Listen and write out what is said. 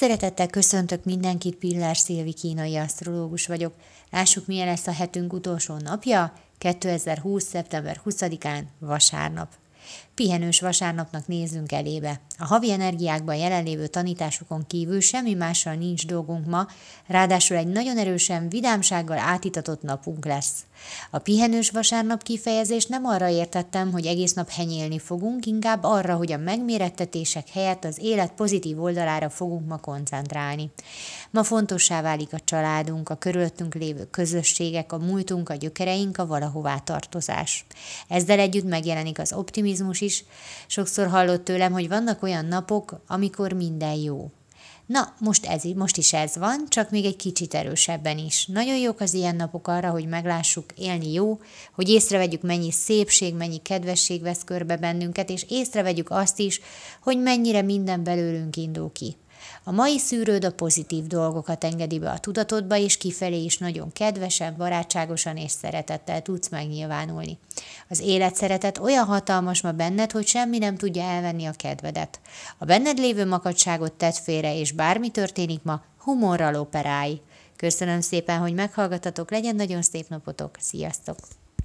Szeretettel köszöntök mindenkit, Pillár Szilvi kínai asztrológus vagyok. Lássuk, milyen lesz a hetünk utolsó napja, 2020. szeptember 20-án, vasárnap. Pihenős vasárnapnak nézzünk elébe. A havi energiákban jelenlévő tanításokon kívül semmi mással nincs dolgunk ma, ráadásul egy nagyon erősen vidámsággal átitatott napunk lesz. A pihenős vasárnap kifejezést nem arra értettem, hogy egész nap henyélni fogunk, inkább arra, hogy a megmérettetések helyett az élet pozitív oldalára fogunk ma koncentrálni. Ma fontossá válik a családunk, a körülöttünk lévő közösségek, a múltunk, a gyökereink, a valahová tartozás. Ezzel együtt megjelenik az optimizmus is. Sokszor hallott tőlem, hogy vannak olyan napok, amikor minden jó. Na, most, ez, most is ez van, csak még egy kicsit erősebben is. Nagyon jók az ilyen napok arra, hogy meglássuk, élni jó, hogy észrevegyük, mennyi szépség, mennyi kedvesség vesz körbe bennünket, és észrevegyük azt is, hogy mennyire minden belőlünk indul ki. A mai szűrőd a pozitív dolgokat engedi be a tudatodba, és kifelé is nagyon kedvesen, barátságosan és szeretettel tudsz megnyilvánulni. Az életszeretet olyan hatalmas ma benned, hogy semmi nem tudja elvenni a kedvedet. A benned lévő makadságot tett félre, és bármi történik ma, humorral operálj. Köszönöm szépen, hogy meghallgatatok, legyen nagyon szép napotok, sziasztok!